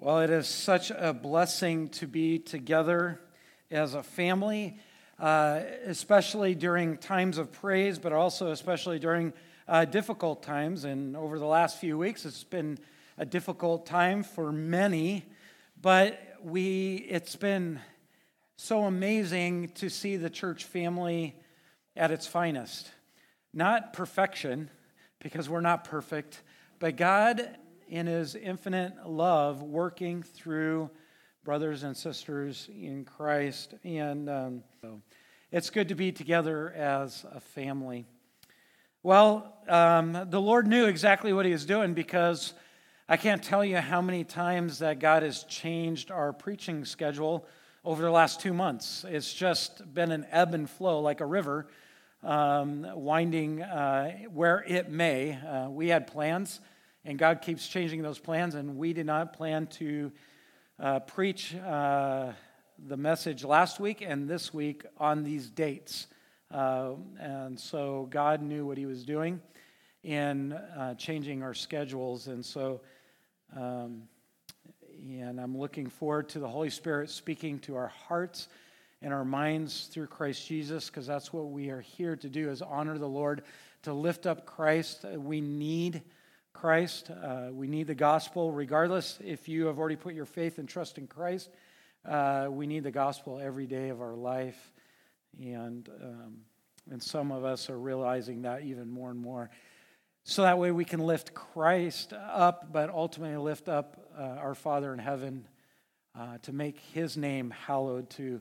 Well, it is such a blessing to be together as a family, uh, especially during times of praise, but also especially during uh, difficult times. And over the last few weeks, it's been a difficult time for many, but we it's been so amazing to see the church family at its finest. Not perfection, because we're not perfect, but God in his infinite love working through brothers and sisters in Christ. And um, it's good to be together as a family. Well, um, the Lord knew exactly what he was doing because I can't tell you how many times that God has changed our preaching schedule over the last two months. It's just been an ebb and flow like a river, um, winding uh, where it may. Uh, we had plans and God keeps changing those plans, and we did not plan to uh, preach uh, the message last week and this week on these dates. Uh, and so God knew what He was doing in uh, changing our schedules. And so, um, and I'm looking forward to the Holy Spirit speaking to our hearts and our minds through Christ Jesus, because that's what we are here to do: is honor the Lord, to lift up Christ. We need Christ. Uh, we need the gospel, regardless if you have already put your faith and trust in Christ. Uh, we need the gospel every day of our life. And, um, and some of us are realizing that even more and more. So that way we can lift Christ up, but ultimately lift up uh, our Father in heaven uh, to make his name hallowed, to,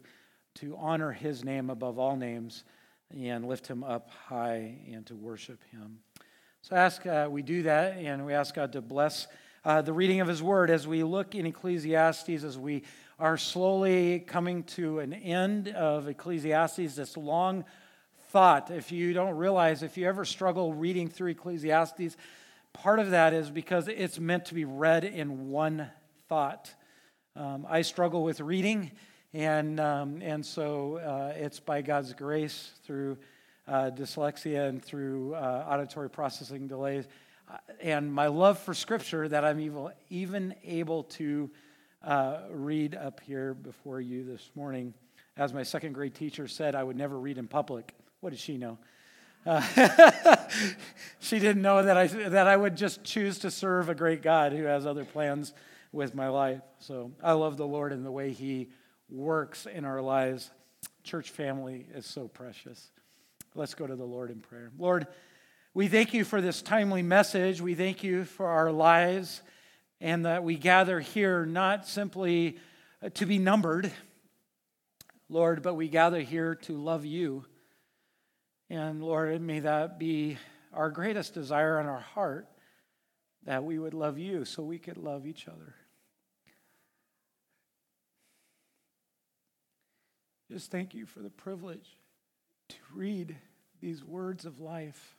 to honor his name above all names, and lift him up high and to worship him. So ask uh, we do that, and we ask God to bless uh, the reading of His Word as we look in Ecclesiastes, as we are slowly coming to an end of Ecclesiastes, this long thought. If you don't realize, if you ever struggle reading through Ecclesiastes, part of that is because it's meant to be read in one thought. Um, I struggle with reading, and, um, and so uh, it's by God's grace through uh, dyslexia and through uh, auditory processing delays, uh, and my love for Scripture that I'm even, even able to uh, read up here before you this morning. As my second grade teacher said, I would never read in public. What does she know? Uh, she didn't know that I, that I would just choose to serve a great God who has other plans with my life. So I love the Lord and the way He works in our lives. Church family is so precious. Let's go to the Lord in prayer. Lord, we thank you for this timely message. We thank you for our lives and that we gather here not simply uh, to be numbered, Lord, but we gather here to love you. And Lord, may that be our greatest desire in our heart that we would love you so we could love each other. Just thank you for the privilege to read these words of life.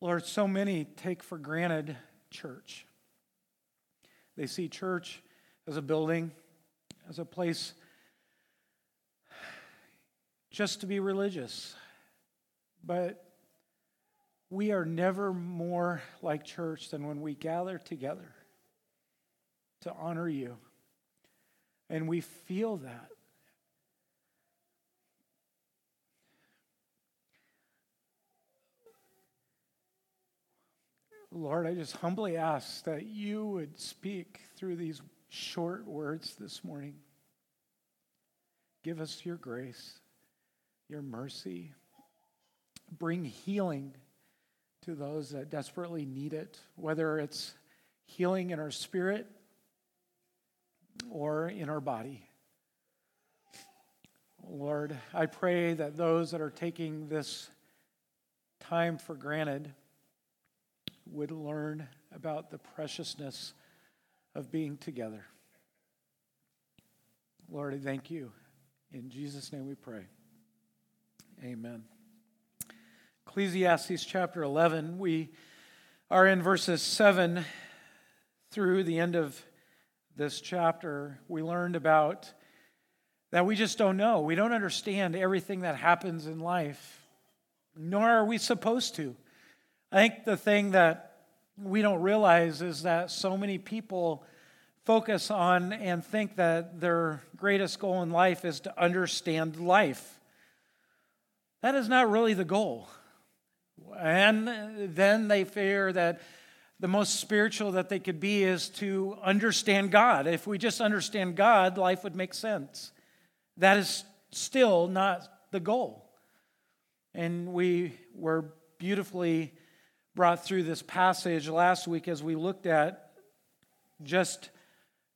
Lord, so many take for granted church. They see church as a building, as a place just to be religious. But we are never more like church than when we gather together to honor you. And we feel that Lord, I just humbly ask that you would speak through these short words this morning. Give us your grace, your mercy. Bring healing to those that desperately need it, whether it's healing in our spirit or in our body. Lord, I pray that those that are taking this time for granted would learn about the preciousness of being together. Lord, I thank you. In Jesus' name we pray. Amen. Ecclesiastes chapter 11, we are in verses 7 through the end of this chapter. We learned about that we just don't know. We don't understand everything that happens in life, nor are we supposed to. I think the thing that we don't realize is that so many people focus on and think that their greatest goal in life is to understand life. That is not really the goal. And then they fear that the most spiritual that they could be is to understand God. If we just understand God, life would make sense. That is still not the goal. And we were beautifully brought through this passage last week as we looked at just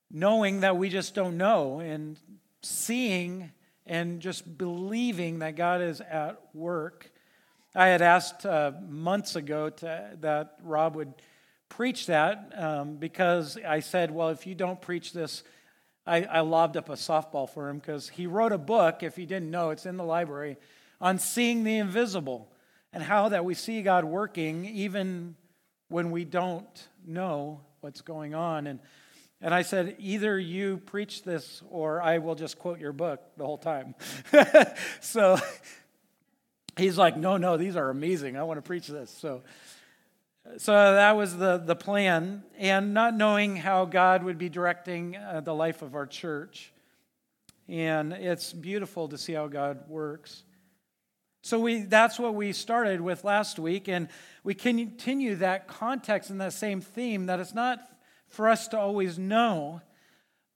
knowing that we just don't know and seeing and just believing that God is at work. I had asked uh, months ago to, that Rob would preach that um, because I said, well, if you don't preach this, I, I lobbed up a softball for him because he wrote a book, if you didn't know, it's in the library, on seeing the invisible and how that we see God working even when we don't know what's going on. And, and I said, either you preach this or I will just quote your book the whole time. so he's like, no, no, these are amazing. I want to preach this. So so that was the, the plan, and not knowing how God would be directing uh, the life of our church. And it's beautiful to see how God works. So we, that's what we started with last week, and we continue that context and that same theme that it's not for us to always know,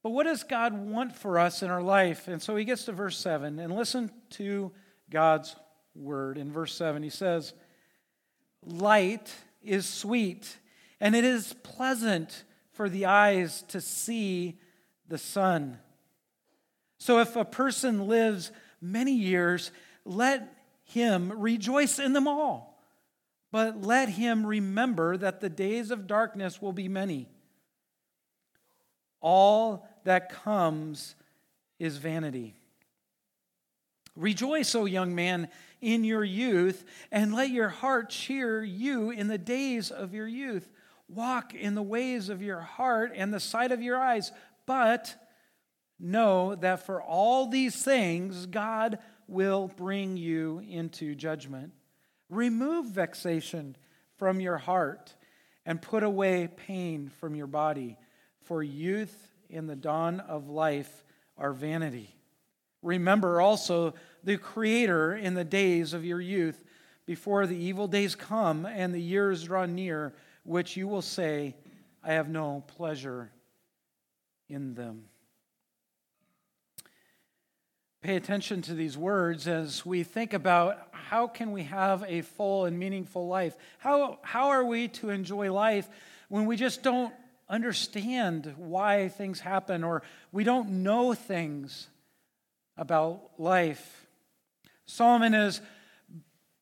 but what does God want for us in our life? And so he gets to verse 7, and listen to God's word. In verse 7, he says, Light is sweet, and it is pleasant for the eyes to see the sun. So if a person lives many years, let him rejoice in them all. But let him remember that the days of darkness will be many. All that comes is vanity. Rejoice, O young man, in your youth, and let your heart cheer you in the days of your youth. Walk in the ways of your heart and the sight of your eyes, but know that for all these things, God will bring you into judgment. Remove vexation from your heart and put away pain from your body, for youth and the dawn of life are vanity. Remember also the Creator in the days of your youth, before the evil days come and the years draw near, which you will say, I have no pleasure in them. Pay attention to these words as we think about how can we have a full and meaningful life? How, how are we to enjoy life when we just don't understand why things happen or we don't know things about life? Solomon is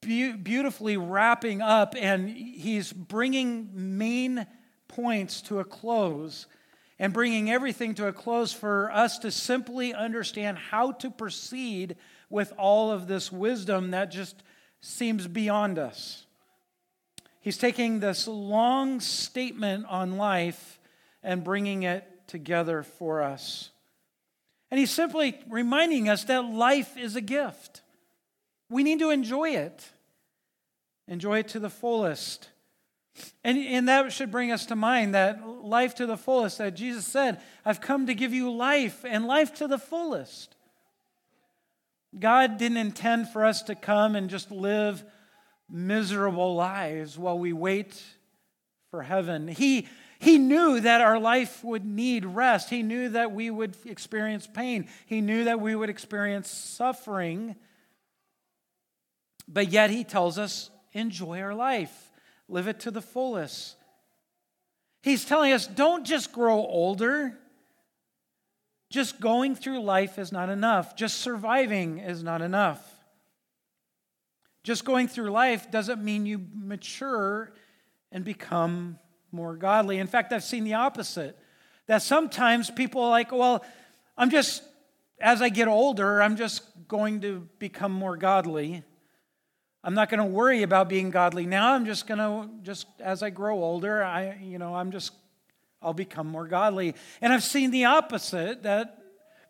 be- beautifully wrapping up and he's bringing main points to a close and bringing everything to a close for us to simply understand how to proceed with all of this wisdom that just seems beyond us. He's taking this long statement on life and bringing it together for us. And he's simply reminding us that life is a gift. We need to enjoy it, enjoy it to the fullest. And, and that should bring us to mind that life to the fullest, that Jesus said, I've come to give you life and life to the fullest. God didn't intend for us to come and just live miserable lives while we wait for heaven. He, he knew that our life would need rest. He knew that we would experience pain. He knew that we would experience suffering. But yet he tells us enjoy our life, live it to the fullest. He's telling us don't just grow older. Just going through life is not enough. Just surviving is not enough. Just going through life doesn't mean you mature and become more godly. In fact, I've seen the opposite. That sometimes people are like, well, I'm just, as I get older, I'm just going to become more godly. I'm not going to worry about being godly now. I'm just going to just as I grow older, I you know, I'm just I'll become more godly. And I've seen the opposite that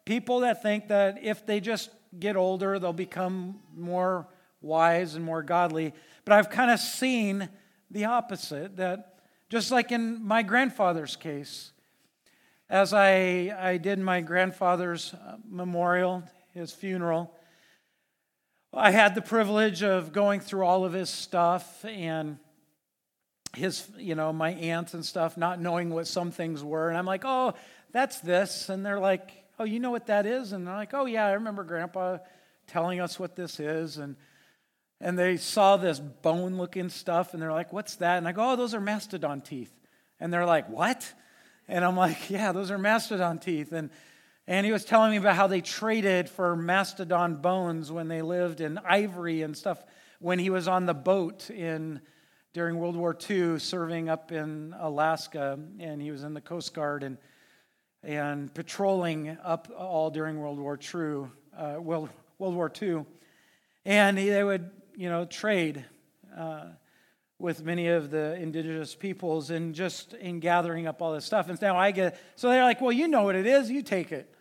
people that think that if they just get older, they'll become more wise and more godly. But I've kind of seen the opposite that just like in my grandfather's case, as I, I did my grandfather's uh, memorial, his funeral, I had the privilege of going through all of his stuff and his, you know, my aunts and stuff, not knowing what some things were. And I'm like, oh, that's this. And they're like, oh, you know what that is? And they're like, oh, yeah, I remember grandpa telling us what this is. And, and they saw this bone looking stuff and they're like, what's that? And I go, oh, those are mastodon teeth. And they're like, what? And I'm like, yeah, those are mastodon teeth. And and he was telling me about how they traded for mastodon bones when they lived in ivory and stuff when he was on the boat in during World War II serving up in Alaska and he was in the Coast Guard and and patrolling up all during World War II, uh, World, World War II. And they would, you know, trade uh, with many of the indigenous peoples and just in gathering up all this stuff. And now I get, so they're like, well, you know what it is, you take it.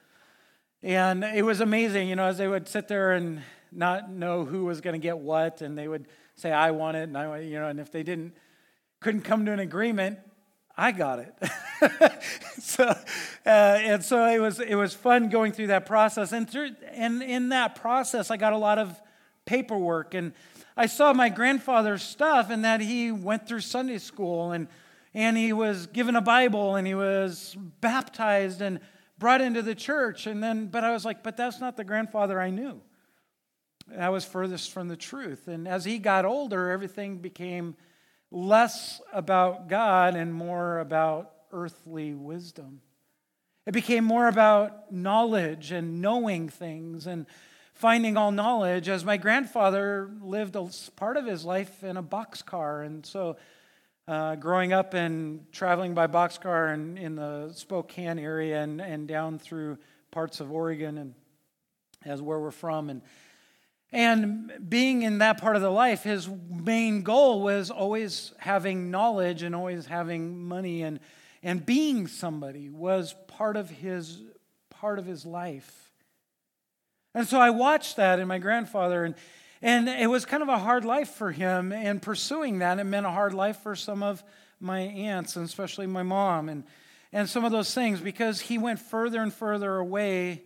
And it was amazing, you know, as they would sit there and not know who was going to get what, and they would say, "I want it," and I, you know, and if they didn't, couldn't come to an agreement, I got it. so, uh, and so it was it was fun going through that process, and through and in that process, I got a lot of paperwork, and I saw my grandfather's stuff, and that he went through Sunday school, and and he was given a Bible, and he was baptized, and brought into the church. And then, but I was like, but that's not the grandfather I knew. That was furthest from the truth. And as he got older, everything became less about God and more about earthly wisdom. It became more about knowledge and knowing things and finding all knowledge as my grandfather lived a part of his life in a boxcar. And so uh, growing up and traveling by boxcar in, in the Spokane area and, and down through parts of Oregon and as where we're from and and being in that part of the life, his main goal was always having knowledge and always having money and, and being somebody was part of his part of his life. And so I watched that in my grandfather and and it was kind of a hard life for him, and pursuing that, it meant a hard life for some of my aunts, and especially my mom, and, and some of those things, because he went further and further away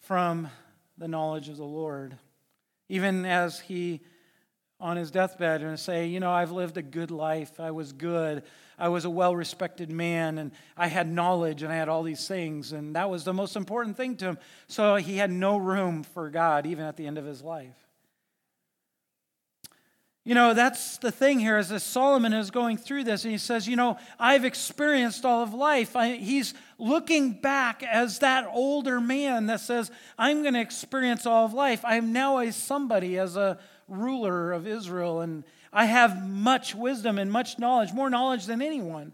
from the knowledge of the Lord. Even as he, on his deathbed, and say, You know, I've lived a good life. I was good. I was a well respected man, and I had knowledge, and I had all these things. And that was the most important thing to him. So he had no room for God, even at the end of his life. You know, that's the thing here is that Solomon is going through this and he says, You know, I've experienced all of life. I, he's looking back as that older man that says, I'm going to experience all of life. I am now a somebody as a ruler of Israel, and I have much wisdom and much knowledge, more knowledge than anyone.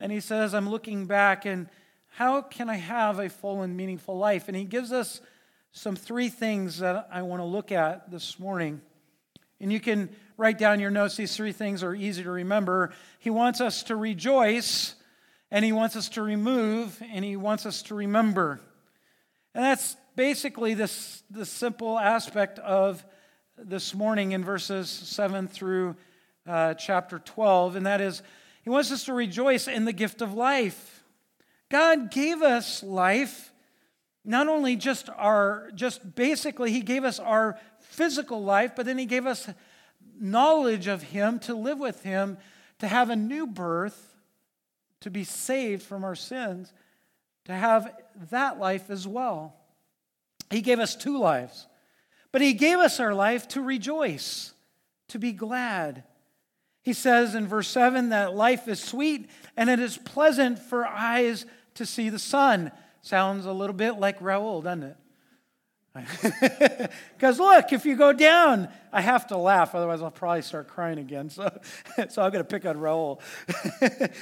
And he says, I'm looking back, and how can I have a full and meaningful life? And he gives us some three things that I want to look at this morning. And you can write down your notes. These three things are easy to remember. He wants us to rejoice, and he wants us to remove, and he wants us to remember. And that's basically this, the simple aspect of this morning in verses 7 through uh, chapter 12, and that is he wants us to rejoice in the gift of life. God gave us life not only just our just basically he gave us our physical life, but then He gave us knowledge of Him to live with Him, to have a new birth, to be saved from our sins, to have that life as well. He gave us two lives, but He gave us our life to rejoice, to be glad. He says in verse 7 that life is sweet and it is pleasant for eyes to see the sun. Sounds a little bit like Raul, doesn't it? Because look, if you go down, I have to laugh, otherwise I'll probably start crying again. So, so I'm going to pick on Raul.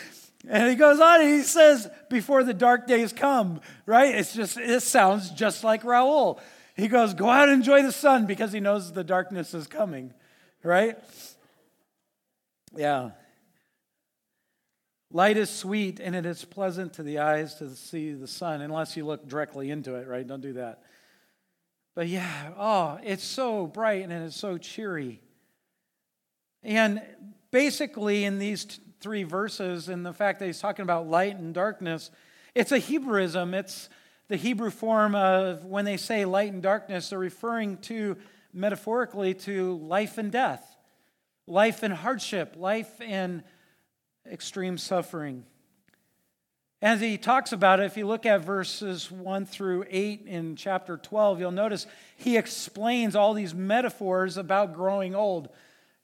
and he goes on and he says, before the dark days come, right? It's just, it sounds just like Raul. He goes, go out and enjoy the sun because he knows the darkness is coming, right? Yeah. Light is sweet and it is pleasant to the eyes to see the sun, unless you look directly into it, right? Don't do that. But yeah, oh, it's so bright and it's so cheery. And basically, in these t- three verses, and the fact that he's talking about light and darkness, It's a Hebrewism. It's the Hebrew form of when they say light and darkness, they're referring to metaphorically to life and death, life and hardship, life and extreme suffering. As he talks about it, if you look at verses 1 through 8 in chapter 12, you'll notice he explains all these metaphors about growing old.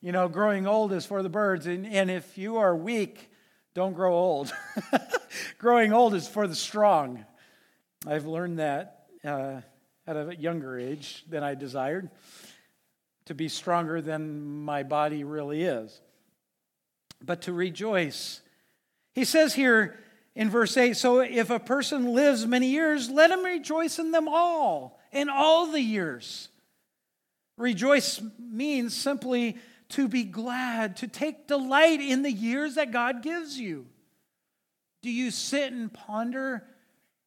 You know, growing old is for the birds, and, and if you are weak, don't grow old. growing old is for the strong. I've learned that uh, at a younger age than I desired to be stronger than my body really is. But to rejoice. He says here, in verse 8 So if a person lives many years, let him rejoice in them all, in all the years. Rejoice means simply to be glad, to take delight in the years that God gives you. Do you sit and ponder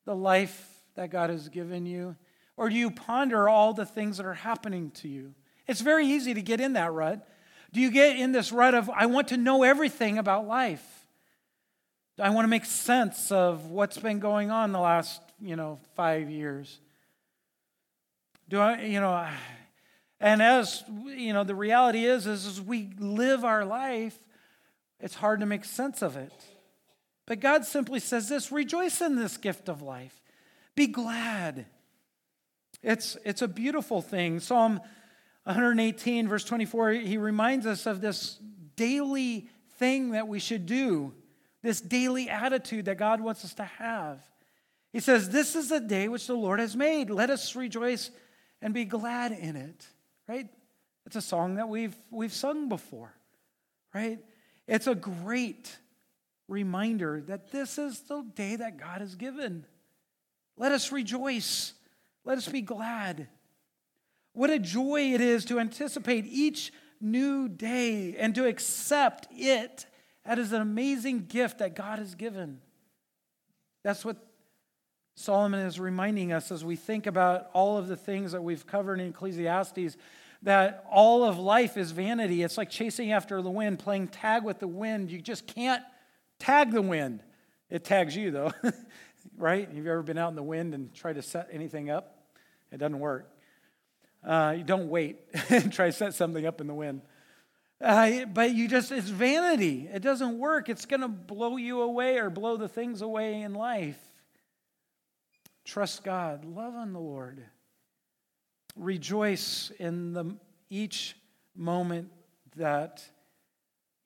the life that God has given you? Or do you ponder all the things that are happening to you? It's very easy to get in that rut. Do you get in this rut of, I want to know everything about life? I want to make sense of what's been going on the last, you know, five years. Do I, you know, and as, you know, the reality is, is as we live our life, it's hard to make sense of it. But God simply says this rejoice in this gift of life, be glad. It's, it's a beautiful thing. Psalm 118, verse 24, he reminds us of this daily thing that we should do this daily attitude that God wants us to have. He says, This is the day which the Lord has made. Let us rejoice and be glad in it. Right? It's a song that we've, we've sung before. Right? It's a great reminder that this is the day that God has given. Let us rejoice. Let us be glad. What a joy it is to anticipate each new day and to accept it that is an amazing gift that God has given. That's what Solomon is reminding us as we think about all of the things that we've covered in Ecclesiastes that all of life is vanity. It's like chasing after the wind, playing tag with the wind. You just can't tag the wind. It tags you, though, right? Have you ever been out in the wind and tried to set anything up? It doesn't work. Uh, you don't wait and try to set something up in the wind. Uh, but you just, it's vanity. It doesn't work. It's going to blow you away or blow the things away in life. Trust God. Love on the Lord. Rejoice in the, each moment that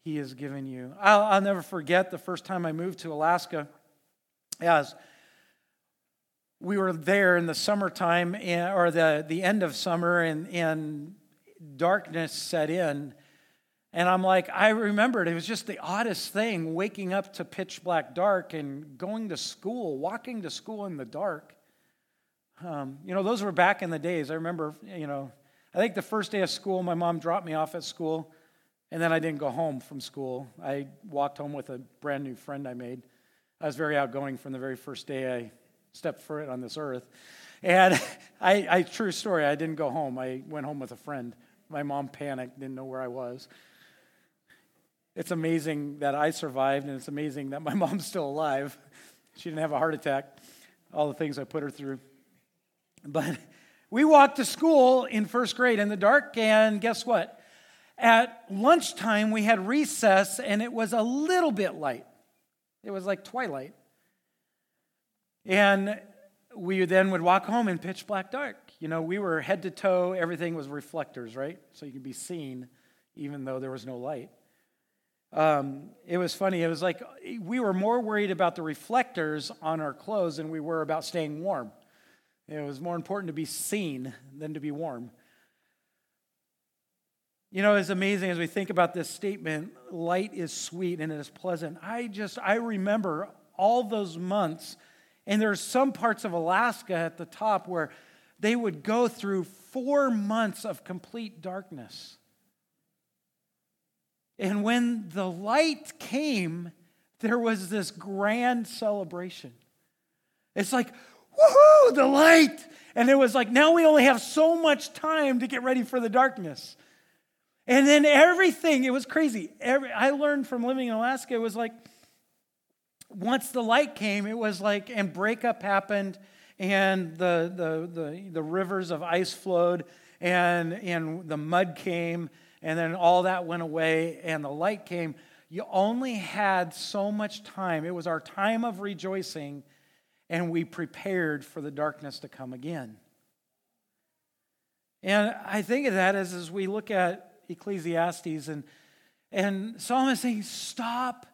He has given you. I'll, I'll never forget the first time I moved to Alaska. As we were there in the summertime, or the, the end of summer, and, and darkness set in and I'm like, I remembered it was just the oddest thing waking up to pitch black dark and going to school, walking to school in the dark. Um, you know, those were back in the days. I remember, you know, I think the first day of school, my mom dropped me off at school, and then I didn't go home from school. I walked home with a brand new friend I made. I was very outgoing from the very first day I stepped foot on this earth. And I, I, true story, I didn't go home. I went home with a friend. My mom panicked, didn't know where I was. It's amazing that I survived, and it's amazing that my mom's still alive. She didn't have a heart attack, all the things I put her through. But we walked to school in first grade in the dark, and guess what? At lunchtime, we had recess, and it was a little bit light. It was like twilight. And we then would walk home in pitch black dark. You know, we were head to toe, everything was reflectors, right? So you could be seen even though there was no light. Um, it was funny. It was like we were more worried about the reflectors on our clothes than we were about staying warm. It was more important to be seen than to be warm. You know, it's amazing as we think about this statement light is sweet and it is pleasant. I just, I remember all those months, and there's some parts of Alaska at the top where they would go through four months of complete darkness. And when the light came, there was this grand celebration. It's like, woohoo, the light! And it was like, now we only have so much time to get ready for the darkness. And then everything, it was crazy. Every, I learned from living in Alaska, it was like once the light came, it was like, and breakup happened, and the, the, the, the rivers of ice flowed, and, and the mud came, and then all that went away, and the light came. You only had so much time. It was our time of rejoicing, and we prepared for the darkness to come again. And I think of that as, as we look at Ecclesiastes, and, and is saying, Stop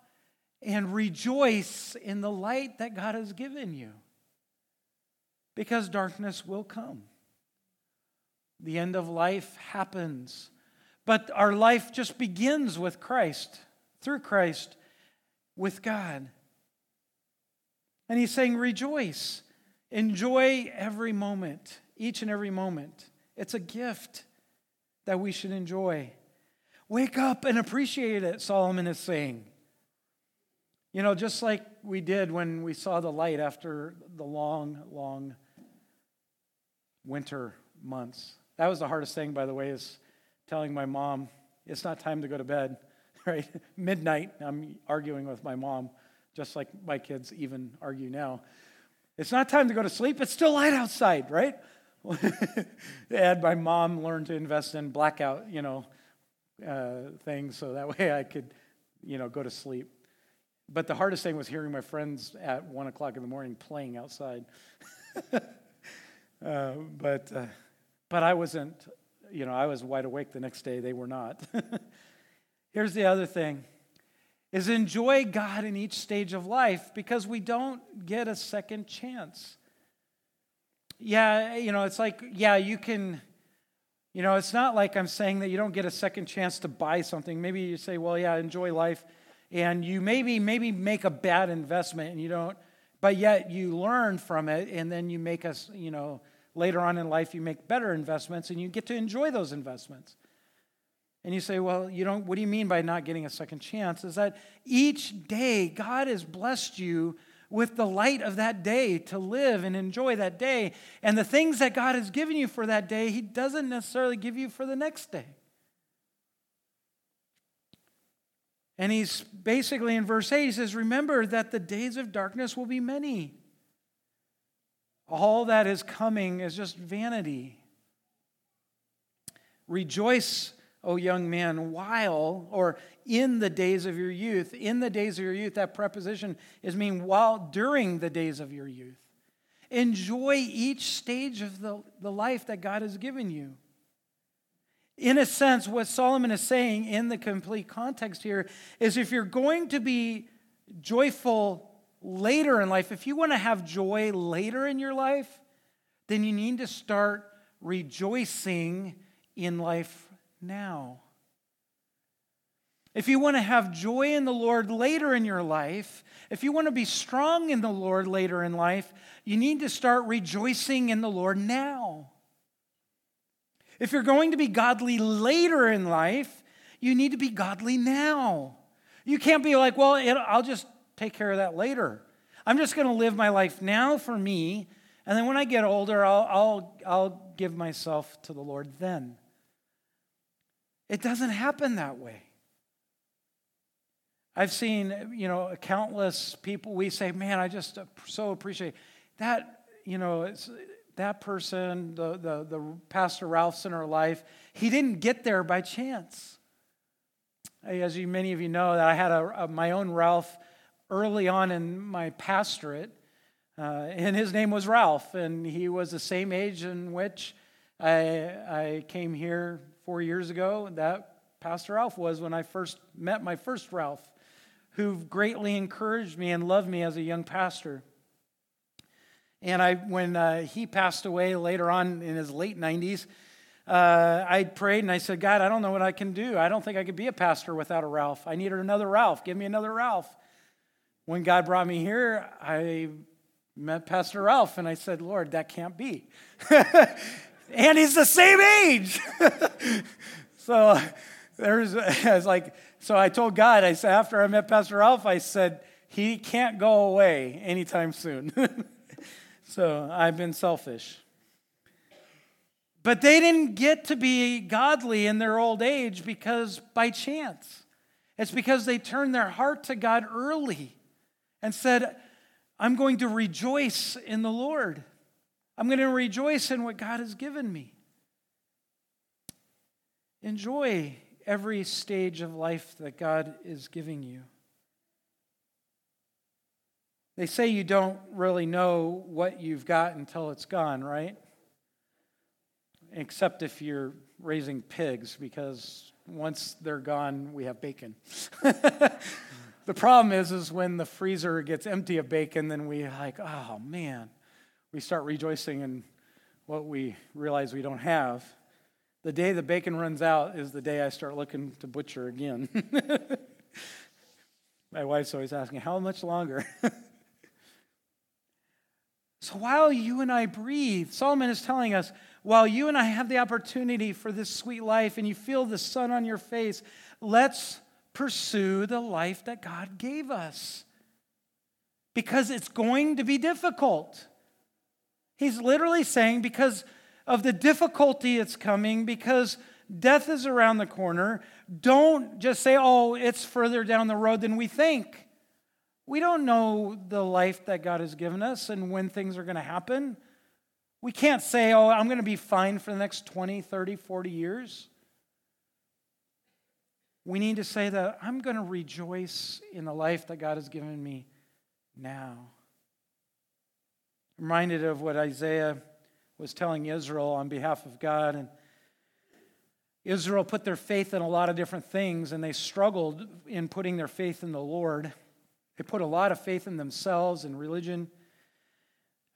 and rejoice in the light that God has given you. Because darkness will come. The end of life happens. But our life just begins with Christ, through Christ, with God. And he's saying, rejoice. Enjoy every moment, each and every moment. It's a gift that we should enjoy. Wake up and appreciate it, Solomon is saying. You know, just like we did when we saw the light after the long, long winter months. That was the hardest thing, by the way, is telling my mom, it's not time to go to bed, right? Midnight, I'm arguing with my mom, just like my kids even argue now. It's not time to go to sleep, it's still light outside, right? and my mom learned to invest in blackout, you know, uh, things so that way I could, you know, go to sleep. But the hardest thing was hearing my friends at one o'clock in the morning playing outside. uh, but, uh, but I wasn't, you know, I was wide awake the next day. They were not. Here's the other thing is enjoy God in each stage of life because we don't get a second chance. Yeah, you know, it's like, yeah, you can, you know, it's not like I'm saying that you don't get a second chance to buy something. Maybe you say, well, yeah, enjoy life and you maybe maybe make a bad investment and you don't but yet you learn from it and then you make us you know later on in life you make better investments and you get to enjoy those investments. And you say well you don't what do you mean by not getting a second chance? Is that each day god has blessed you with the light of that day to live and enjoy that day. And the things that god has given you for that day he doesn't necessarily give you for the next day. And he's basically in verse 8, he says, Remember that the days of darkness will be many. All that is coming is just vanity. Rejoice, O young man, while or in the days of your youth. In the days of your youth, that preposition is mean while during the days of your youth. Enjoy each stage of the, the life that God has given you. In a sense, what Solomon is saying in the complete context here is if you're going to be joyful later in life, if you want to have joy later in your life, then you need to start rejoicing in life now. If you want to have joy in the Lord later in your life, if you want to be strong in the Lord later in life, you need to start rejoicing in the Lord now. If you're going to be godly later in life, you need to be godly now. You can't be like, well, I'll just take care of that later. I'm just going to live my life now for me, and then when I get older, I'll, I'll, I'll give myself to the Lord then. It doesn't happen that way. I've seen, you know, countless people, we say, man, I just so appreciate that, you know, it's, that person, the, the, the Pastor Ralph's in our life, he didn't get there by chance. As you, many of you know, that I had a, a, my own Ralph early on in my pastorate, uh, and his name was Ralph, and he was the same age in which I, I came here four years ago. That Pastor Ralph was when I first met my first Ralph, who greatly encouraged me and loved me as a young pastor. And I, when uh, he passed away later on in his late 90s, uh, I prayed and I said, God, I don't know what I can do. I don't think I could be a pastor without a Ralph. I needed another Ralph. Give me another Ralph. When God brought me here, I met Pastor Ralph and I said, Lord, that can't be. and he's the same age. so there's, I was like, so I told God, I said, after I met Pastor Ralph, I said, he can't go away anytime soon. So I've been selfish. But they didn't get to be godly in their old age because by chance. It's because they turned their heart to God early and said, I'm going to rejoice in the Lord. I'm going to rejoice in what God has given me. Enjoy every stage of life that God is giving you. They say you don't really know what you've got until it's gone, right? Except if you're raising pigs, because once they're gone, we have bacon. the problem is, is when the freezer gets empty of bacon, then we like, oh man, we start rejoicing in what we realize we don't have. The day the bacon runs out is the day I start looking to butcher again. My wife's always asking, how much longer? so while you and I breathe, Solomon is telling us, while you and I have the opportunity for this sweet life and you feel the sun on your face, let's pursue the life that God gave us. Because it's going to be difficult. He's literally saying, because of the difficulty it's coming because death is around the corner. Don't just say, oh, it's further down the road than we think. We don't know the life that God has given us and when things are going to happen. We can't say, oh, I'm going to be fine for the next 20, 30, 40 years. We need to say that I'm going to rejoice in the life that God has given me now. Reminded of what Isaiah was telling Israel on behalf of God. And Israel put their faith in a lot of different things, and they struggled in putting their faith in the Lord. They put a lot of faith in themselves and religion.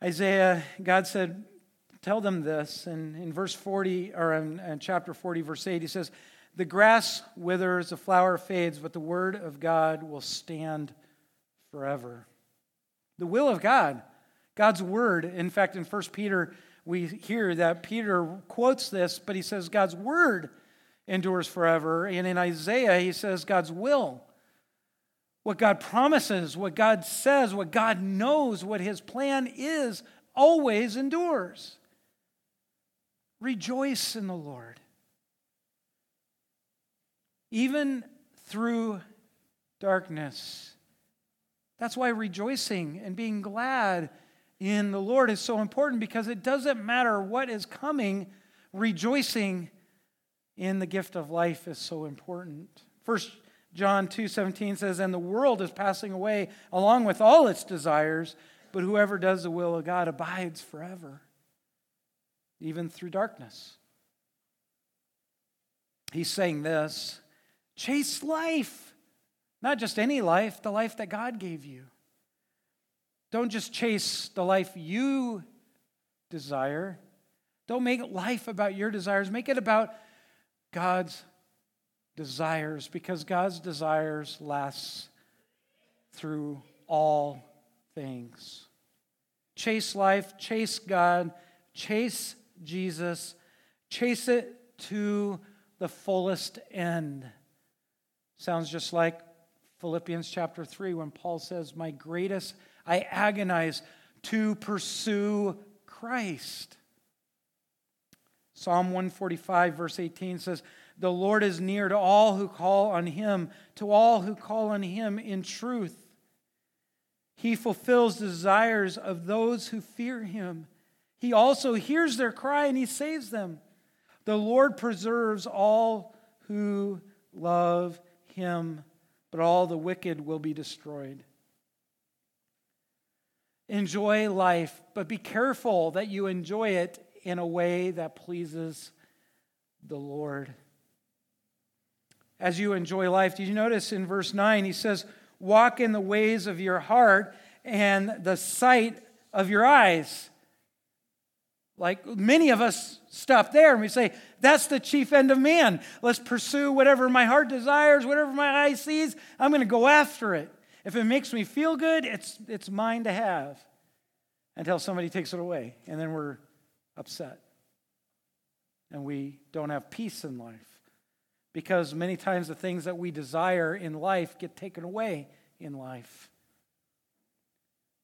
Isaiah, God said, Tell them this. And in verse 40, or in, in chapter 40, verse 8, he says, The grass withers, the flower fades, but the word of God will stand forever. The will of God, God's word. In fact, in 1 Peter we hear that Peter quotes this, but he says God's word endures forever. And in Isaiah, he says God's will. What God promises, what God says, what God knows, what his plan is, always endures. Rejoice in the Lord. Even through darkness. That's why rejoicing and being glad in the Lord is so important because it doesn't matter what is coming, rejoicing in the gift of life is so important. First John 2:17 says and the world is passing away along with all its desires, but whoever does the will of God abides forever, even through darkness. He's saying this, chase life, not just any life, the life that God gave you. Don't just chase the life you desire. Don't make life about your desires. Make it about God's desires because God's desires last through all things. Chase life, chase God, chase Jesus, chase it to the fullest end. Sounds just like Philippians chapter 3 when Paul says, My greatest I agonize to pursue Christ. Psalm 145, verse 18 says, The Lord is near to all who call on him, to all who call on him in truth. He fulfills the desires of those who fear him. He also hears their cry and he saves them. The Lord preserves all who love him, but all the wicked will be destroyed. Enjoy life, but be careful that you enjoy it in a way that pleases the Lord. As you enjoy life, did you notice in verse 9 he says, Walk in the ways of your heart and the sight of your eyes. Like many of us stop there and we say, That's the chief end of man. Let's pursue whatever my heart desires, whatever my eye sees, I'm going to go after it. If it makes me feel good, it's, it's mine to have until somebody takes it away. And then we're upset. And we don't have peace in life. Because many times the things that we desire in life get taken away in life.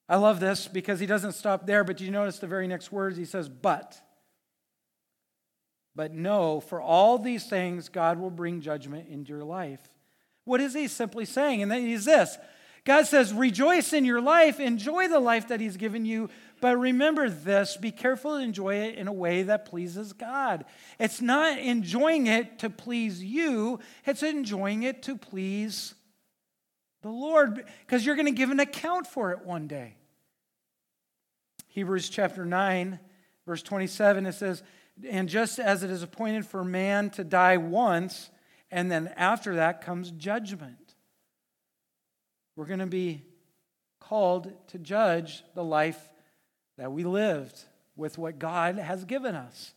I love this because he doesn't stop there, but do you notice the very next words? He says, But. But know, for all these things, God will bring judgment into your life. What is he simply saying? And then he's this God says, rejoice in your life, enjoy the life that He's given you, but remember this be careful to enjoy it in a way that pleases God. It's not enjoying it to please you, it's enjoying it to please the Lord, because you're going to give an account for it one day. Hebrews chapter 9, verse 27, it says, And just as it is appointed for man to die once, and then after that comes judgment. We're going to be called to judge the life that we lived with what God has given us.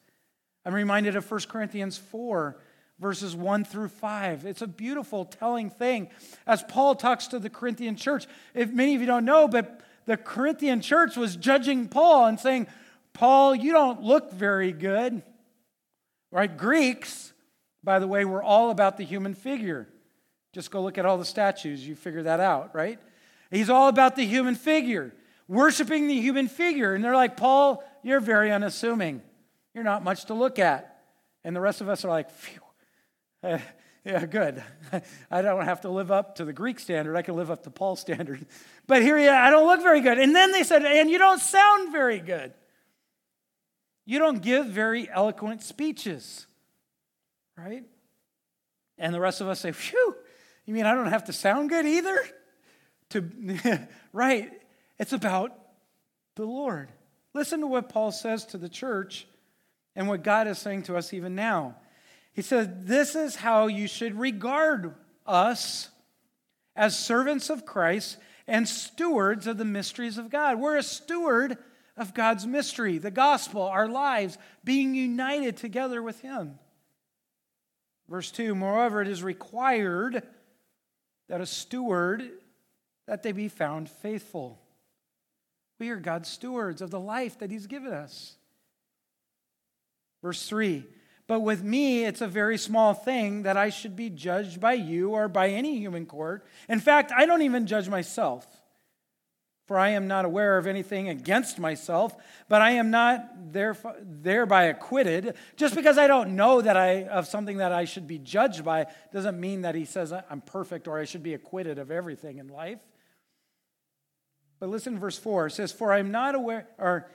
I'm reminded of 1 Corinthians 4, verses 1 through 5. It's a beautiful, telling thing. As Paul talks to the Corinthian church, if many of you don't know, but the Corinthian church was judging Paul and saying, Paul, you don't look very good. Right? Greeks, by the way, were all about the human figure. Just go look at all the statues, you figure that out, right? He's all about the human figure, worshiping the human figure. And they're like, Paul, you're very unassuming. You're not much to look at. And the rest of us are like, phew, yeah, good. I don't have to live up to the Greek standard. I can live up to Paul's standard. But here, yeah, I don't look very good. And then they said, and you don't sound very good. You don't give very eloquent speeches, right? And the rest of us say, phew, you mean I don't have to sound good either? To right. It's about the Lord. Listen to what Paul says to the church and what God is saying to us even now. He says, This is how you should regard us as servants of Christ and stewards of the mysteries of God. We're a steward of God's mystery, the gospel, our lives, being united together with Him. Verse 2 Moreover, it is required that a steward that they be found faithful. We are God's stewards of the life that he's given us. Verse 3 But with me, it's a very small thing that I should be judged by you or by any human court. In fact, I don't even judge myself. For I am not aware of anything against myself, but I am not thereby acquitted. Just because I don't know that I of something that I should be judged by doesn't mean that he says I'm perfect or I should be acquitted of everything in life. But listen verse 4. It says, For I am not aware, or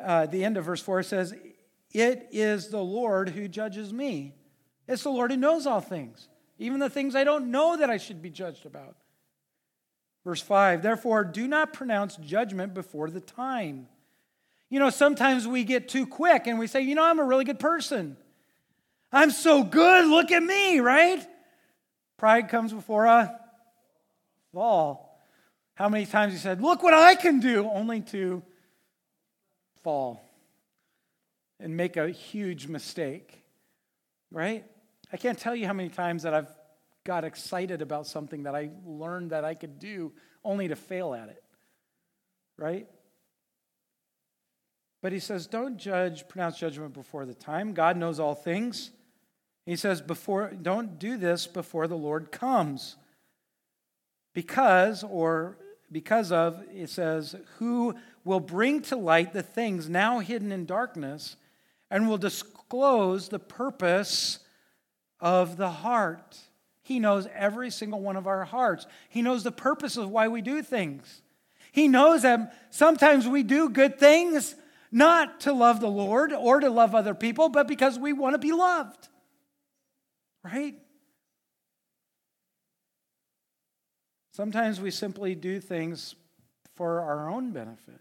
uh, the end of verse 4 says, It is the Lord who judges me. It's the Lord who knows all things, even the things I don't know that I should be judged about. Verse 5 Therefore, do not pronounce judgment before the time. You know, sometimes we get too quick and we say, you know, I'm a really good person. I'm so good, look at me, right? Pride comes before a fall. How many times he said, Look what I can do, only to fall and make a huge mistake, right? I can't tell you how many times that I've got excited about something that I learned that I could do only to fail at it. Right? But he says, don't judge, pronounce judgment before the time. God knows all things. He says, before, don't do this before the Lord comes. Because, or because of, it says, who will bring to light the things now hidden in darkness and will disclose the purpose of the heart. He knows every single one of our hearts. He knows the purpose of why we do things. He knows that sometimes we do good things not to love the Lord or to love other people, but because we want to be loved. Right? Sometimes we simply do things for our own benefit.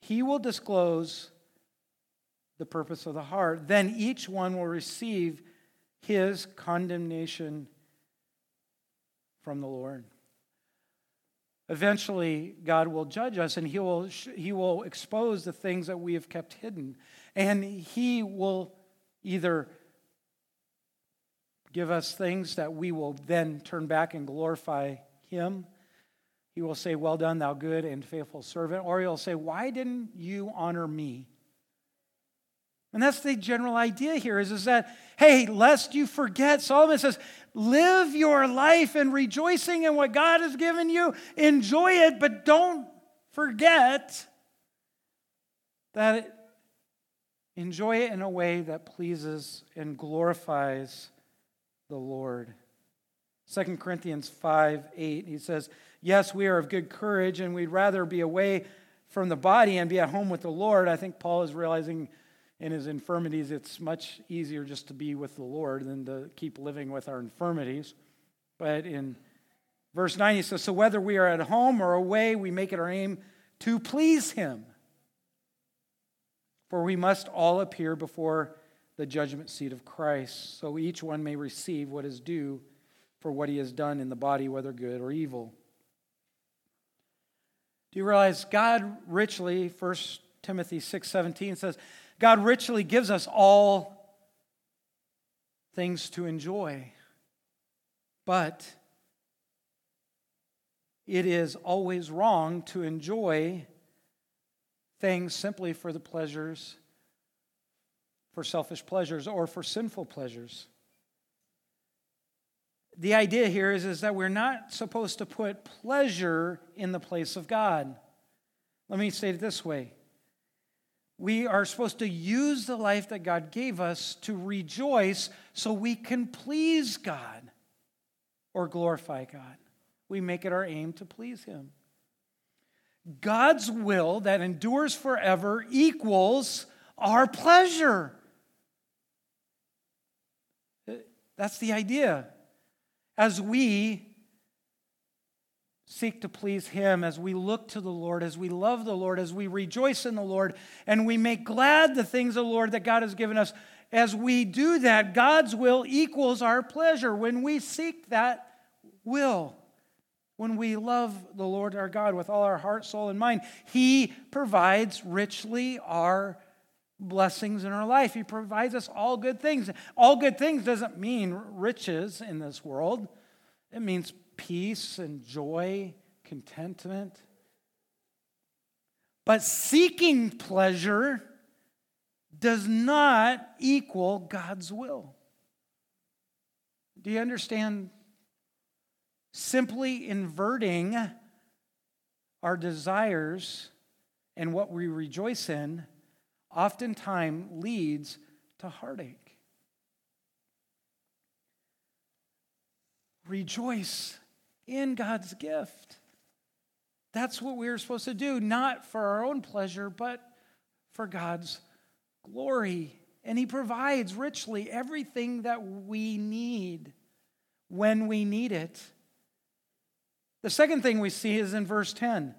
He will disclose the purpose of the heart. Then each one will receive his condemnation from the Lord. Eventually, God will judge us and he will, he will expose the things that we have kept hidden. And He will either give us things that we will then turn back and glorify Him. He will say, Well done, thou good and faithful servant. Or He'll say, Why didn't you honor me? And that's the general idea here is, is that, hey, lest you forget, Solomon says, live your life in rejoicing in what God has given you. Enjoy it, but don't forget that it, enjoy it in a way that pleases and glorifies the Lord. 2 Corinthians 5 8, he says, Yes, we are of good courage, and we'd rather be away from the body and be at home with the Lord. I think Paul is realizing in his infirmities it's much easier just to be with the Lord than to keep living with our infirmities. But in verse 9, he says, So whether we are at home or away, we make it our aim to please him. For we must all appear before the judgment seat of Christ, so each one may receive what is due for what he has done in the body, whether good or evil. Do you realize God richly, 1 Timothy 6:17 says, God richly gives us all things to enjoy. But it is always wrong to enjoy things simply for the pleasures, for selfish pleasures, or for sinful pleasures. The idea here is, is that we're not supposed to put pleasure in the place of God. Let me say it this way we are supposed to use the life that God gave us to rejoice so we can please God or glorify God. We make it our aim to please Him. God's will that endures forever equals our pleasure. That's the idea. As we seek to please Him, as we look to the Lord, as we love the Lord, as we rejoice in the Lord, and we make glad the things of the Lord that God has given us, as we do that, God's will equals our pleasure when we seek that will. When we love the Lord our God with all our heart, soul, and mind, He provides richly our blessings in our life. He provides us all good things. All good things doesn't mean riches in this world, it means peace and joy, contentment. But seeking pleasure does not equal God's will. Do you understand? Simply inverting our desires and what we rejoice in oftentimes leads to heartache. Rejoice in God's gift. That's what we are supposed to do, not for our own pleasure, but for God's glory. And He provides richly everything that we need when we need it. The second thing we see is in verse 10.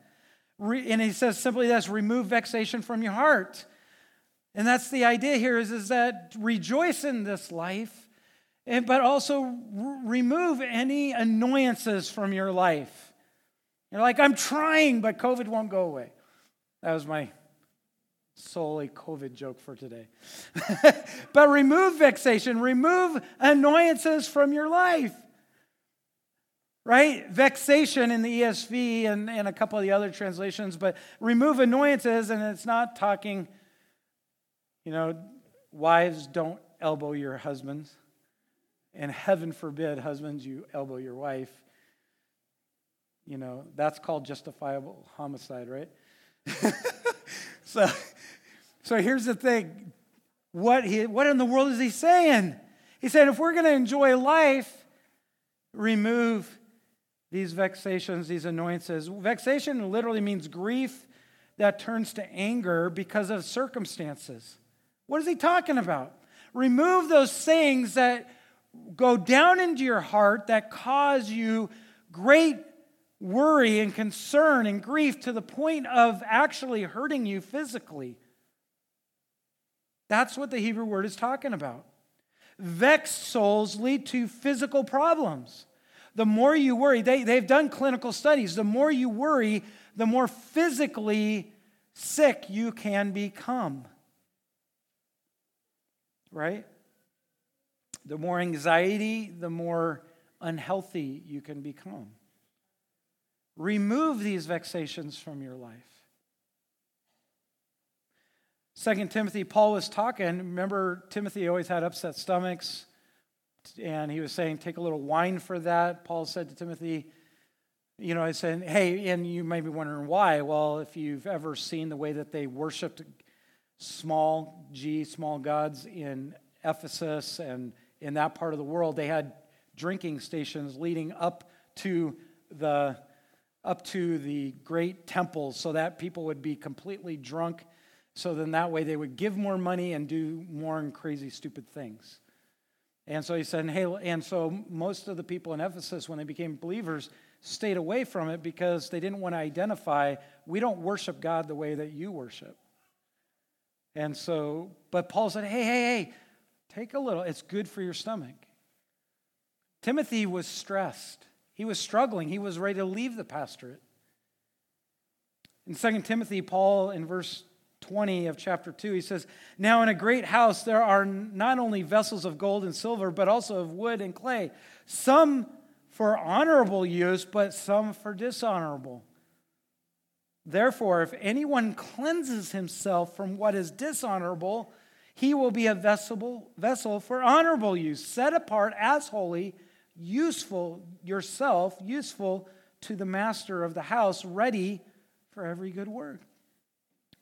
And he says simply this remove vexation from your heart. And that's the idea here is, is that rejoice in this life but also remove any annoyances from your life. You're like, I'm trying, but COVID won't go away. That was my solely COVID joke for today. but remove vexation, remove annoyances from your life. Right? Vexation in the ESV and, and a couple of the other translations, but remove annoyances, and it's not talking, you know, wives don't elbow your husbands. And heaven forbid, husbands, you elbow your wife. You know, that's called justifiable homicide, right? so, so here's the thing. What, he, what in the world is he saying? He said, if we're going to enjoy life, remove these vexations, these annoyances. Vexation literally means grief that turns to anger because of circumstances. What is he talking about? Remove those things that go down into your heart that cause you great worry and concern and grief to the point of actually hurting you physically. That's what the Hebrew word is talking about. Vexed souls lead to physical problems. The more you worry, they, they've done clinical studies, the more you worry, the more physically sick you can become. Right? The more anxiety, the more unhealthy you can become. Remove these vexations from your life. Second Timothy, Paul was talking. Remember, Timothy always had upset stomachs, and he was saying, Take a little wine for that. Paul said to Timothy, You know, I said, Hey, and you may be wondering why. Well, if you've ever seen the way that they worshiped small g, small gods in Ephesus and in that part of the world, they had drinking stations leading up to the up to the great temples so that people would be completely drunk. So then that way they would give more money and do more and crazy stupid things. And so he said hey and so most of the people in ephesus when they became believers stayed away from it because they didn't want to identify we don't worship god the way that you worship. And so but paul said hey hey hey take a little it's good for your stomach timothy was stressed he was struggling. He was ready to leave the pastorate. In 2 Timothy, Paul, in verse 20 of chapter 2, he says, Now in a great house there are not only vessels of gold and silver, but also of wood and clay, some for honorable use, but some for dishonorable. Therefore, if anyone cleanses himself from what is dishonorable, he will be a vessel, vessel for honorable use, set apart as holy useful yourself, useful to the master of the house, ready for every good work.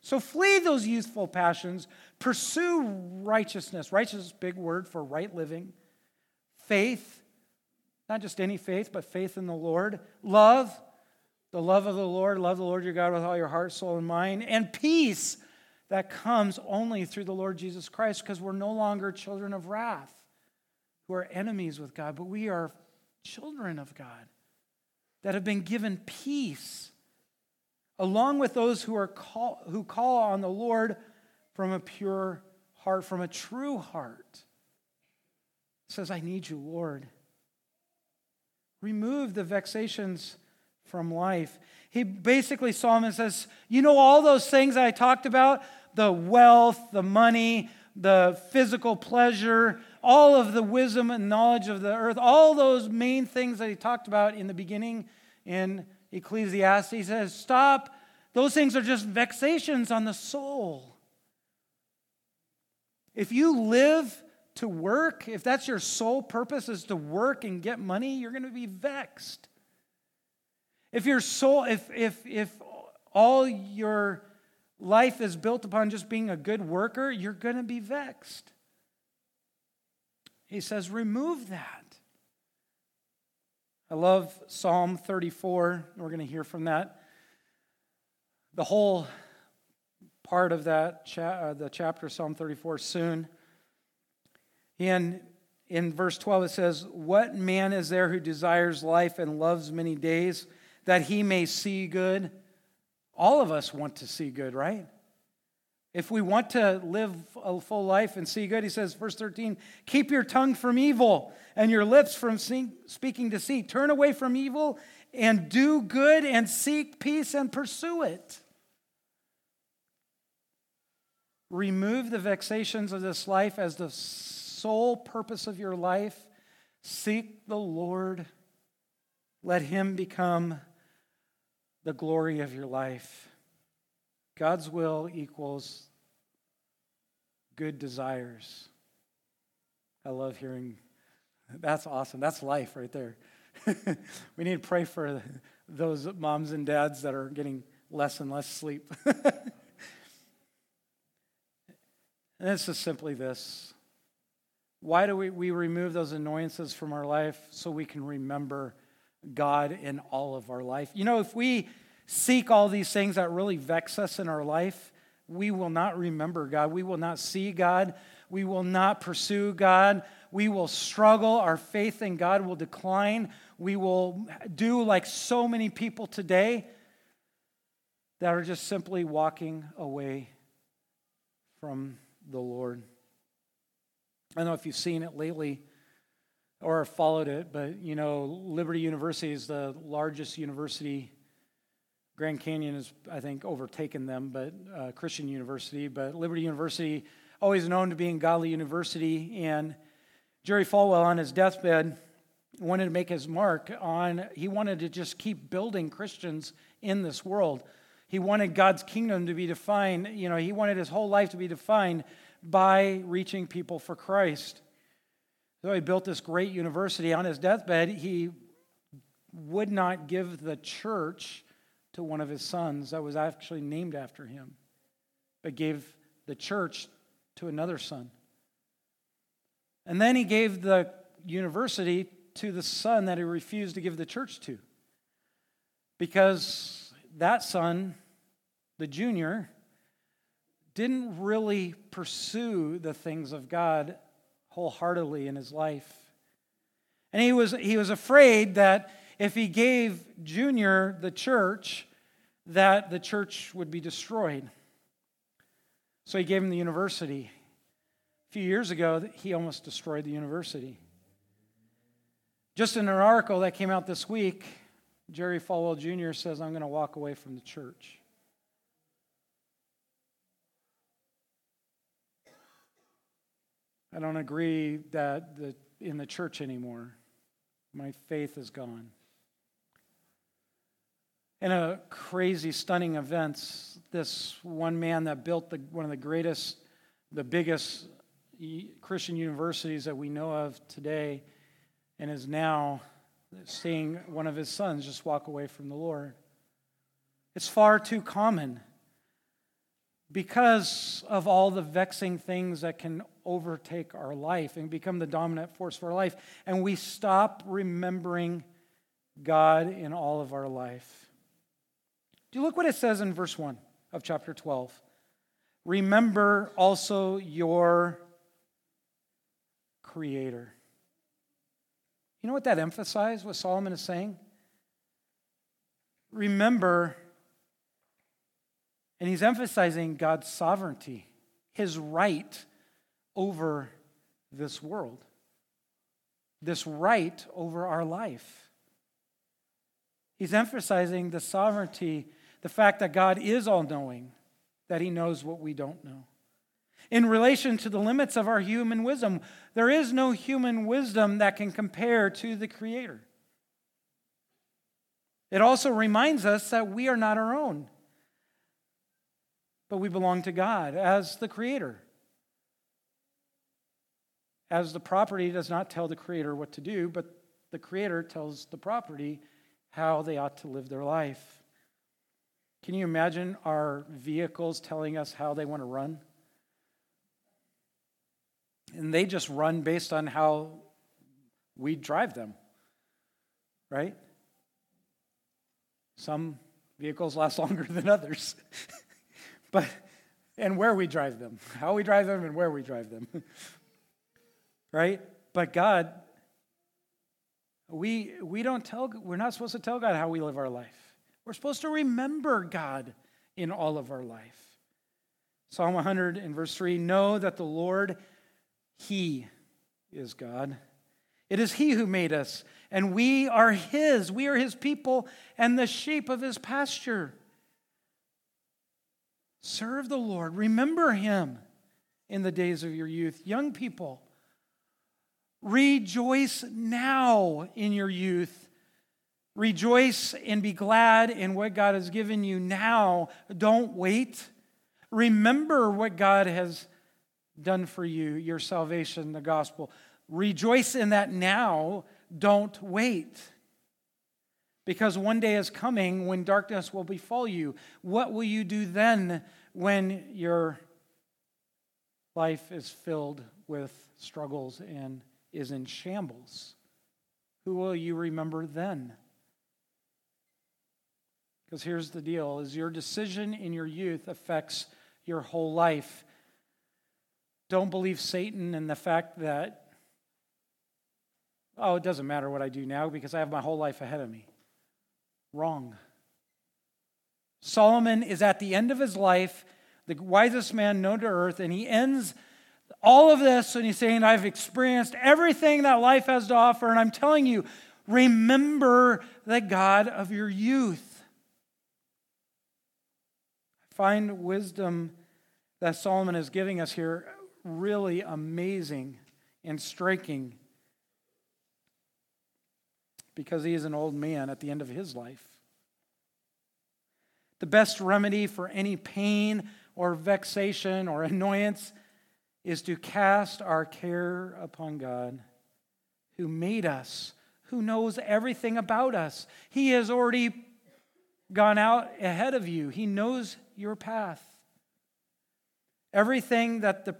So flee those youthful passions, pursue righteousness. Righteousness, big word for right living. Faith, not just any faith, but faith in the Lord. Love, the love of the Lord. Love the Lord your God with all your heart, soul, and mind. And peace that comes only through the Lord Jesus Christ because we're no longer children of wrath who are enemies with God, but we are children of God that have been given peace, along with those who, are call, who call on the Lord from a pure heart, from a true heart. It says, I need you, Lord. Remove the vexations from life. He basically, Solomon says, You know, all those things I talked about the wealth, the money, the physical pleasure, all of the wisdom and knowledge of the earth, all those main things that he talked about in the beginning in Ecclesiastes. He says, Stop. Those things are just vexations on the soul. If you live to work, if that's your sole purpose is to work and get money, you're going to be vexed. If your soul, if if if all your life is built upon just being a good worker, you're going to be vexed. He says, remove that. I love Psalm 34. We're going to hear from that. The whole part of that uh, the chapter Psalm 34 soon. And in verse 12 it says, "What man is there who desires life and loves many days that he may see good?" All of us want to see good, right? If we want to live a full life and see good, he says, verse 13, keep your tongue from evil and your lips from speaking deceit. Turn away from evil and do good and seek peace and pursue it. Remove the vexations of this life as the sole purpose of your life. Seek the Lord. Let him become the glory of your life. God's will equals good desires. I love hearing that's awesome. That's life right there. we need to pray for those moms and dads that are getting less and less sleep. and it's just simply this why do we, we remove those annoyances from our life so we can remember God in all of our life. You know, if we seek all these things that really vex us in our life, we will not remember God. We will not see God. We will not pursue God. We will struggle. Our faith in God will decline. We will do like so many people today that are just simply walking away from the Lord. I don't know if you've seen it lately or followed it, but you know, Liberty University is the largest university. Grand Canyon has, I think, overtaken them, but uh, Christian University. But Liberty University, always known to being godly university, and Jerry Falwell on his deathbed wanted to make his mark on. He wanted to just keep building Christians in this world. He wanted God's kingdom to be defined. You know, he wanted his whole life to be defined by reaching people for Christ. So he built this great university. On his deathbed, he would not give the church to one of his sons that was actually named after him, but gave the church to another son. And then he gave the university to the son that he refused to give the church to. Because that son, the junior, didn't really pursue the things of God wholeheartedly in his life. And he was, he was afraid that if he gave Junior the church, that the church would be destroyed. So he gave him the university. A few years ago, he almost destroyed the university. Just in an article that came out this week, Jerry Falwell Jr. says, I'm going to walk away from the church. I don't agree that the, in the church anymore. My faith is gone. In a crazy, stunning events, this one man that built the, one of the greatest, the biggest Christian universities that we know of today, and is now seeing one of his sons just walk away from the Lord. It's far too common because of all the vexing things that can overtake our life and become the dominant force for our life. And we stop remembering God in all of our life. Do you look what it says in verse 1 of chapter 12? Remember also your Creator. You know what that emphasized, what Solomon is saying? Remember, and he's emphasizing God's sovereignty, his right over this world, this right over our life. He's emphasizing the sovereignty the fact that God is all knowing, that He knows what we don't know. In relation to the limits of our human wisdom, there is no human wisdom that can compare to the Creator. It also reminds us that we are not our own, but we belong to God as the Creator. As the property does not tell the Creator what to do, but the Creator tells the property how they ought to live their life. Can you imagine our vehicles telling us how they want to run? And they just run based on how we drive them, right? Some vehicles last longer than others. but and where we drive them, how we drive them and where we drive them. right? But God we we don't tell we're not supposed to tell God how we live our life. We're supposed to remember God in all of our life. Psalm 100 in verse 3 Know that the Lord, He is God. It is He who made us, and we are His. We are His people and the sheep of His pasture. Serve the Lord. Remember Him in the days of your youth. Young people, rejoice now in your youth Rejoice and be glad in what God has given you now. Don't wait. Remember what God has done for you, your salvation, the gospel. Rejoice in that now. Don't wait. Because one day is coming when darkness will befall you. What will you do then when your life is filled with struggles and is in shambles? Who will you remember then? Because here's the deal is your decision in your youth affects your whole life. Don't believe Satan and the fact that, oh, it doesn't matter what I do now because I have my whole life ahead of me. Wrong. Solomon is at the end of his life, the wisest man known to earth, and he ends all of this and he's saying, I've experienced everything that life has to offer, and I'm telling you, remember the God of your youth I find wisdom that Solomon is giving us here really amazing and striking because he is an old man at the end of his life. The best remedy for any pain or vexation or annoyance is to cast our care upon God who made us, who knows everything about us. He has already gone out ahead of you, He knows your path. Everything that, the,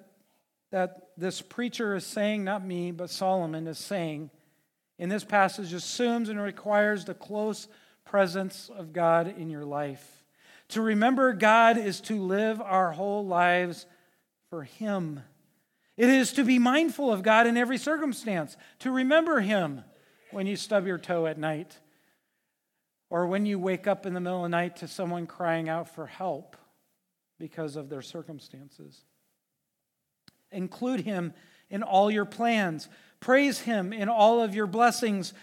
that this preacher is saying, not me, but Solomon is saying, in this passage assumes and requires the close presence of God in your life. To remember God is to live our whole lives for Him. It is to be mindful of God in every circumstance, to remember Him when you stub your toe at night, or when you wake up in the middle of the night to someone crying out for help because of their circumstances. Include Him in all your plans. Praise Him in all of your blessings.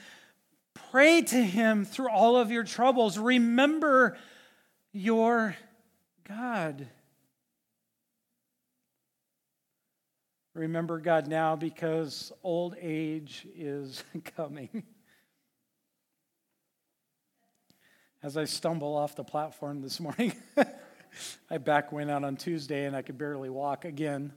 Pray to Him through all of your troubles. Remember your God. Remember God now because old age is coming. As I stumble off the platform this morning, I back went out on Tuesday and I could barely walk again.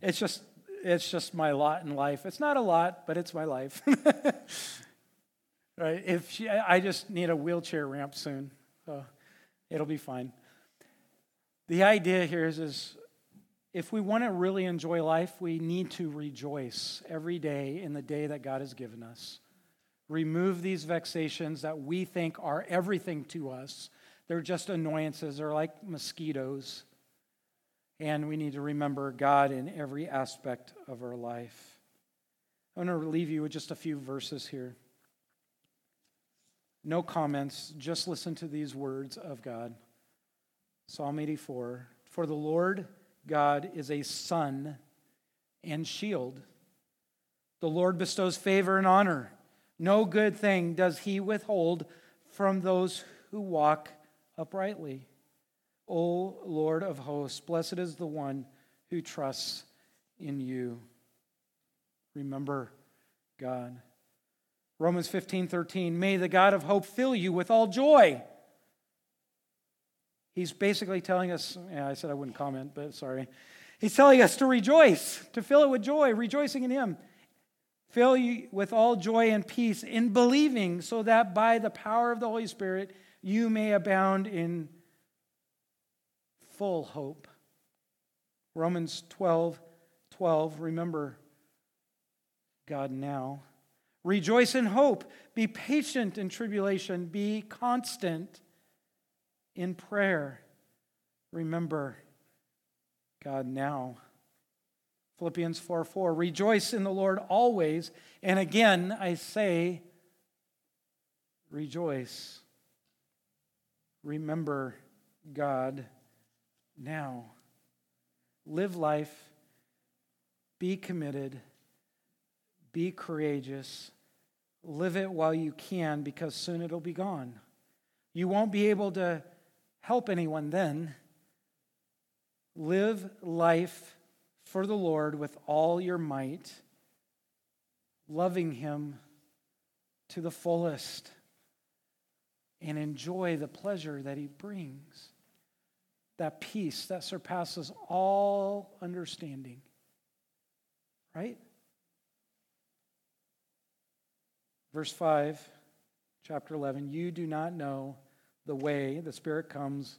It's just it's just my lot in life. It's not a lot, but it's my life. right? If she, I just need a wheelchair ramp soon, so it'll be fine. The idea here is, is if we want to really enjoy life, we need to rejoice every day in the day that God has given us. Remove these vexations that we think are everything to us. They're just annoyances, they're like mosquitoes and we need to remember God in every aspect of our life. I want to leave you with just a few verses here. No comments, just listen to these words of God. Psalm 84 For the Lord God is a sun and shield. The Lord bestows favor and honor. No good thing does he withhold from those who walk uprightly. O Lord of hosts, blessed is the one who trusts in you. Remember God. Romans 15 13. May the God of hope fill you with all joy. He's basically telling us, yeah, I said I wouldn't comment, but sorry. He's telling us to rejoice, to fill it with joy, rejoicing in Him. Fill you with all joy and peace in believing, so that by the power of the Holy Spirit you may abound in full hope. Romans 12 12, remember God now. Rejoice in hope. Be patient in tribulation. Be constant in prayer. Remember God now. Philippians 4 4. Rejoice in the Lord always. And again, I say, rejoice. Remember God now. Live life, be committed, be courageous, live it while you can because soon it'll be gone. You won't be able to help anyone then. Live life for the Lord with all your might, loving Him to the fullest, and enjoy the pleasure that He brings that peace that surpasses all understanding. Right? Verse 5, chapter 11 You do not know the way the Spirit comes.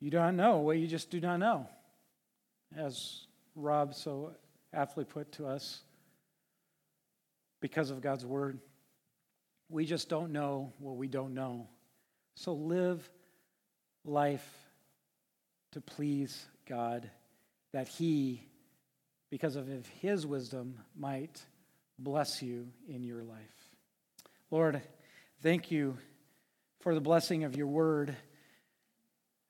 You do not know what you just do not know. As Rob so aptly put to us, because of God's word, we just don't know what we don't know. So live life to please God, that He, because of His wisdom, might bless you in your life. Lord, thank you for the blessing of your word.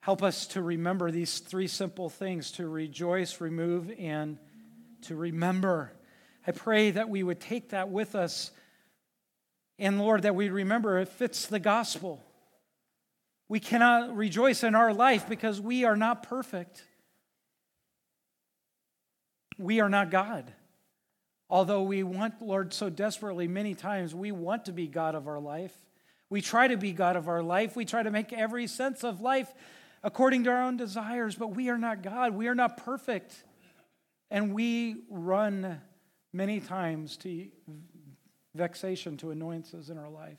Help us to remember these three simple things to rejoice, remove, and to remember. I pray that we would take that with us. And Lord, that we remember it fits the gospel. We cannot rejoice in our life because we are not perfect. We are not God. Although we want, Lord, so desperately many times, we want to be God of our life. We try to be God of our life. We try to make every sense of life according to our own desires, but we are not God. We are not perfect. And we run many times to vexation, to annoyances in our life.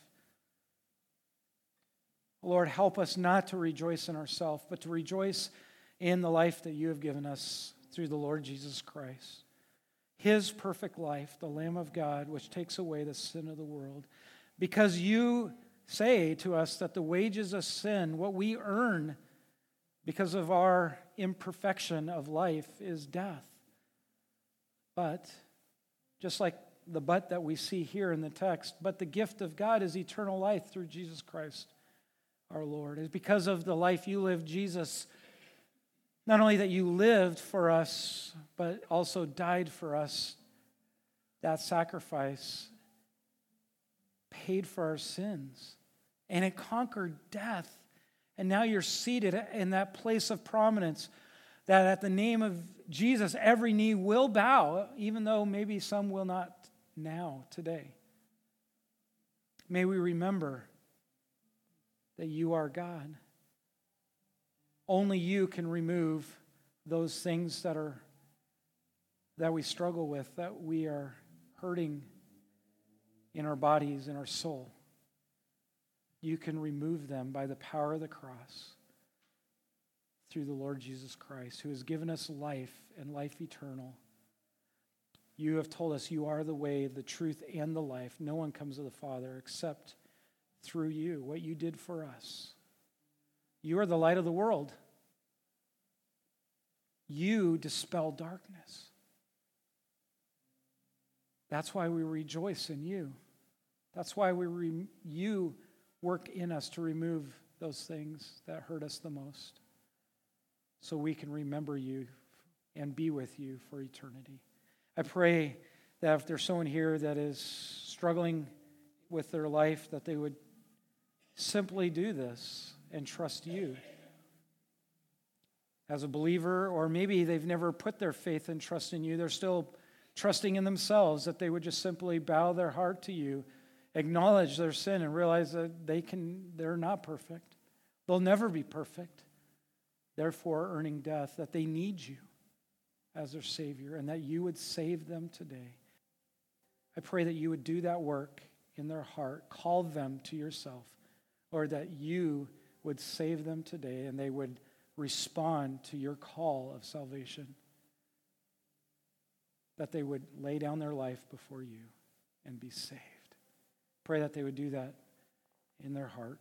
Lord, help us not to rejoice in ourselves, but to rejoice in the life that you have given us through the Lord Jesus Christ. his perfect life, the Lamb of God, which takes away the sin of the world. Because you say to us that the wages of sin, what we earn because of our imperfection of life, is death. But, just like the but that we see here in the text, but the gift of God is eternal life through Jesus Christ our Lord. It's because of the life you lived, Jesus, not only that you lived for us, but also died for us. That sacrifice paid for our sins, and it conquered death. And now you're seated in that place of prominence that at the name of Jesus, every knee will bow, even though maybe some will not now, today. May we remember that you are God. Only you can remove those things that are that we struggle with, that we are hurting in our bodies, in our soul. You can remove them by the power of the cross through the Lord Jesus Christ, who has given us life and life eternal. You have told us you are the way, the truth, and the life. No one comes to the Father except through you, what you did for us. You are the light of the world. You dispel darkness. That's why we rejoice in you. That's why we re- you work in us to remove those things that hurt us the most so we can remember you and be with you for eternity. I pray that if there's someone here that is struggling with their life, that they would simply do this and trust you. As a believer, or maybe they've never put their faith and trust in you, they're still trusting in themselves, that they would just simply bow their heart to you, acknowledge their sin, and realize that they can, they're not perfect. They'll never be perfect, therefore earning death, that they need you as their Savior, and that you would save them today. I pray that you would do that work in their heart, call them to yourself Lord, that you would save them today and they would respond to your call of salvation. That they would lay down their life before you and be saved. Pray that they would do that in their heart,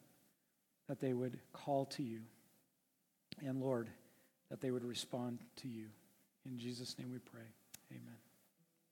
that they would call to you. And Lord, that they would respond to you. In Jesus' name we pray. Amen.